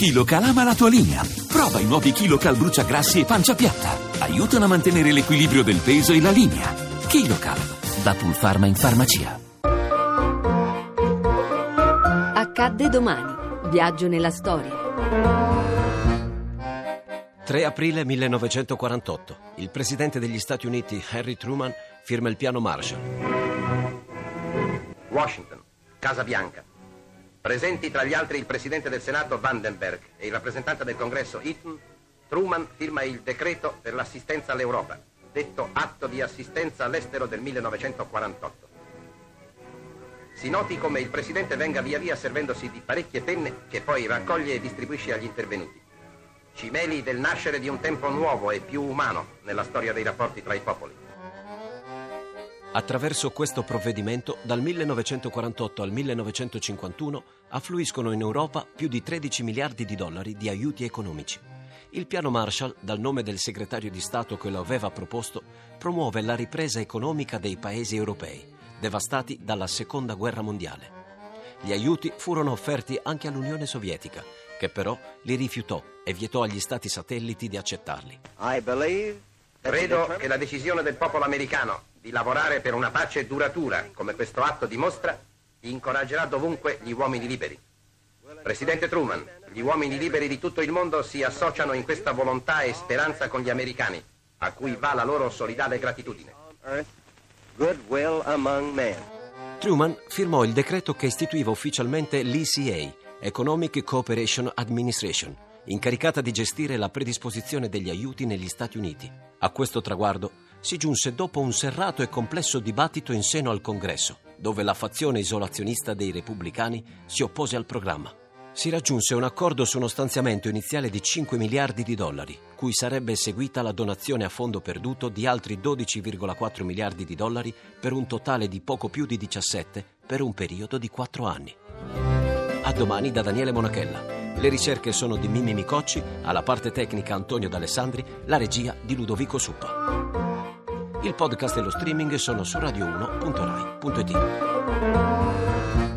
KiloCal ama la tua linea. Prova i nuovi KiloCal bruciagrassi e pancia piatta. Aiutano a mantenere l'equilibrio del peso e la linea. KiloCal, da Pulpharma in farmacia. Accadde domani. Viaggio nella storia. 3 aprile 1948. Il presidente degli Stati Uniti, Harry Truman, firma il piano Marshall. Washington, Casa Bianca. Presenti tra gli altri il presidente del Senato Vandenberg e il rappresentante del congresso Eaton, Truman firma il decreto per l'assistenza all'Europa, detto atto di assistenza all'estero del 1948. Si noti come il presidente venga via via servendosi di parecchie penne che poi raccoglie e distribuisce agli intervenuti. Cimeli del nascere di un tempo nuovo e più umano nella storia dei rapporti tra i popoli. Attraverso questo provvedimento, dal 1948 al 1951 affluiscono in Europa più di 13 miliardi di dollari di aiuti economici. Il piano Marshall, dal nome del segretario di Stato che lo aveva proposto, promuove la ripresa economica dei paesi europei, devastati dalla Seconda Guerra Mondiale. Gli aiuti furono offerti anche all'Unione Sovietica, che però li rifiutò e vietò agli stati satelliti di accettarli. Credo che la decisione del popolo americano di lavorare per una pace duratura, come questo atto dimostra, incoraggerà dovunque gli uomini liberi. Presidente Truman, gli uomini liberi di tutto il mondo si associano in questa volontà e speranza con gli americani, a cui va la loro solidale gratitudine. Truman firmò il decreto che istituiva ufficialmente l'ECA, Economic Cooperation Administration, incaricata di gestire la predisposizione degli aiuti negli Stati Uniti. A questo traguardo si giunse dopo un serrato e complesso dibattito in seno al Congresso, dove la fazione isolazionista dei repubblicani si oppose al programma. Si raggiunse un accordo su uno stanziamento iniziale di 5 miliardi di dollari, cui sarebbe seguita la donazione a fondo perduto di altri 12,4 miliardi di dollari per un totale di poco più di 17 per un periodo di 4 anni. A domani da Daniele Monachella. Le ricerche sono di Mimmi Micocci, alla parte tecnica Antonio D'Alessandri, la regia di Ludovico Suppa. Il podcast e lo streaming sono su radio1.rai.it.